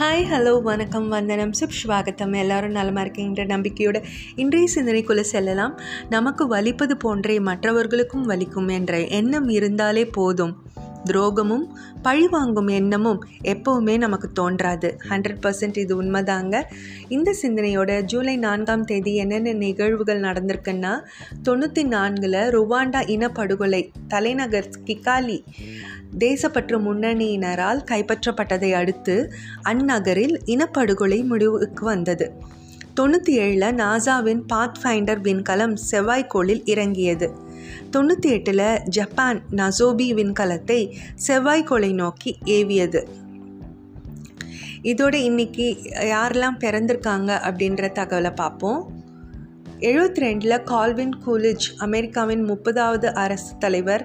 Hi hello வணக்கம் வந்தனம். சுப் ஸ்வாகத்தம் எல்லோரும் நலமாக இருக்கீங்கிற நம்பிக்கையோட இன்றைய சிந்தனைக்குள்ளே செல்லலாம். நமக்கு வலிப்பது போன்றே மற்றவர்களுக்கும் வலிக்கும் என்ற எண்ணம் இருந்தாலே போதும். துரோகமும் பழிவாங்கும் எண்ணமும் எப்போவுமே நமக்கு தோன்றாது. ஹண்ட்ரட் பர்சன்ட் இது உண்மைதாங்க. இந்த சிந்தனையோட ஜூலை நான்காம் தேதி என்னென்ன நிகழ்வுகள் நடந்திருக்குன்னா தொண்ணூற்றி நான்கில் ருவாண்டா இனப்படுகொலை தலைநகர் கிகாலி தேசப்பற்று முன்னணியினரால் கைப்பற்றப்பட்டதை அடுத்து அந்நகரில் இனப்படுகொலை முடிவுக்கு வந்தது. தொண்ணூற்றி ஏழில் நாசாவின் பாத் ஃபைண்டர் விண்கலம் செவ்வாய்க்கோளில் இறங்கியது. தொண்ணூற்றி எட்டில் ஜப்பான் நசோபி விண்கலத்தை செவ்வாய்க்கோளை நோக்கி ஏவியது. இதோட இன்னைக்கு யாரெல்லாம் பிறந்திருக்காங்க அப்படின்ற தகவலை பார்ப்போம். எழுபத்தி ரெண்டில் கால்வின் கூலிஜ் அமெரிக்காவின் முப்பதாவது அரசு தலைவர்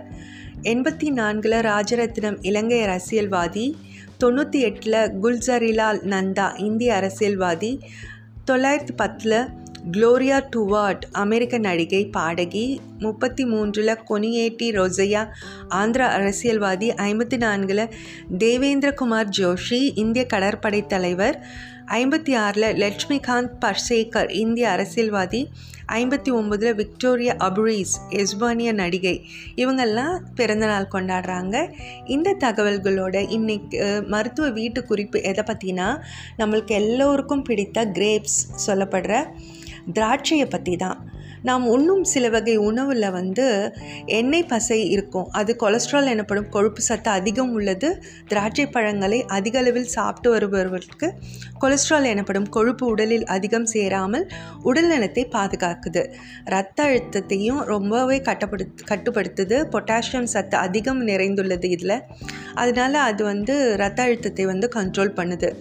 எண்பத்தி நான்கில் ராஜரத்னம் இலங்கை அரசியல்வாதி தொண்ணூற்றி எட்டில் குல்சரிலால் நந்தா இந்திய அரசியல்வாதி தொள்ளாயிரத்தி பத்தில் க்ளோரியா டுவார்ட் அமெரிக்க நடிகை பாடகி முப்பத்தி மூன்றில் கொனியேட்டி ரோசையா ஆந்திர அரசியல்வாதி ஐம்பத்தி நான்கில் தேவேந்திரகுமார் ஜோஷி இந்திய கடற்படை தலைவர் ஐம்பத்தி ஆறில் லட்சுமிகாந்த் பர்சேகர் இந்திய அரசியல்வாதி. ஐம்பத்தி ஒம்பதில் விக்டோரியா அபுரீஸ் எஸ்பானிய நடிகை. இவங்கெல்லாம் பிறந்தநாள் கொண்டாடுறாங்க. இந்த தகவல்களோட இன்னைக்கு மருத்துவ வீட்டு குறிப்பு எதை பற்றினா நம்மளுக்கு எல்லோருக்கும் பிடித்த கிரேப்ஸ் சொல்லப்படுற திராட்சையை பற்றி தான் நாம் உண்ணும் சில வகை உணவில் வந்து எண்ணெய் பசை இருக்கும். அது கொலஸ்ட்ரால் எனப்படும் கொழுப்பு சத்து அதிகம் உள்ளது. திராட்சை பழங்களை அதிக அளவில் சாப்பிட்டு வருபவர்களுக்கு கொலஸ்ட்ரால் எனப்படும் கொழுப்பு உடலில் அதிகம் சேராமல் உடல் நலத்தை பாதுகாக்குது. ரத்த அழுத்தத்தையும் ரொம்பவே கட்டப்படுத்து கட்டுப்படுத்துது. பொட்டாசியம் சத்து அதிகம் நிறைந்துள்ளது இதில். அதனால் அது வந்து ரத்த அழுத்தத்தை வந்து கண்ட்ரோல் பண்ணுது.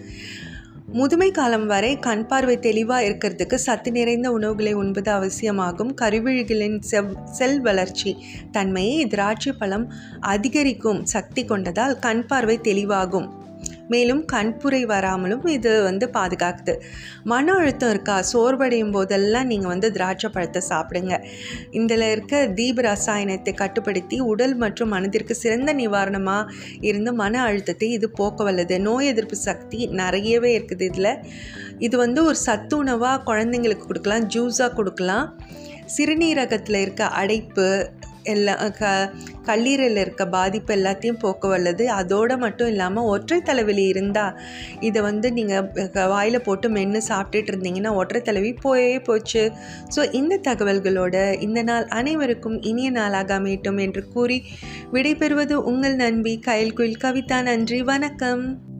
முதுமை காலம் வரை கண் பார்வை தெளிவாக இருக்கிறதுக்கு சத்து நிறைந்த உணவுகளை உண்பது அவசியமாகும். கருவிழிகளின் செவ் செல் வளர்ச்சி தன்மையை திராட்சை பழம் அதிகரிக்கும் சக்தி கொண்டதால் கண் பார்வை தெளிவாகும். மேலும் கண்புரை வராமலும் இது வந்து பாதுகாக்குது. மன அழுத்தம் இருக்கா? சோர்வடையும் போதெல்லாம் நீங்கள் வந்து திராட்சை பழத்தை சாப்பிடுங்க. இதில் இருக்க தீப ரசாயனத்தை கட்டுப்படுத்தி உடல் மற்றும் மனதிற்கு சிறந்த நிவாரணமாக இருந்து மன அழுத்தத்தை இது போக்க வல்லது நோய் எதிர்ப்பு சக்தி நிறையவே இருக்குது இதில். இது வந்து ஒரு சத்து உணவாக குழந்தைங்களுக்கு கொடுக்கலாம் ஜூஸாக கொடுக்கலாம். சிறுநீரகத்தில் இருக்க அடைப்பு எல்லாம் க கல்லீரலில் இருக்க பாதிப்பு எல்லாத்தையும் போக்க வல்லது அதோடு மட்டும் இல்லாமல் ஒற்றை தலைவலி இருந்தால் இதை வந்து நீங்கள் வாயில் போட்டு மென்று சாப்பிட்டுட்டு இருந்தீங்கன்னா ஒற்றை தலைவி போயே போச்சு. ஸோ இந்த தகவல்களோட இந்த நாள் அனைவருக்கும் இனிய நாளாக அமையட்டும் என்று கூறி விடைபெறுவது உங்கள் நண்பி கயல்குயில் கவிதா. நன்றி வணக்கம்.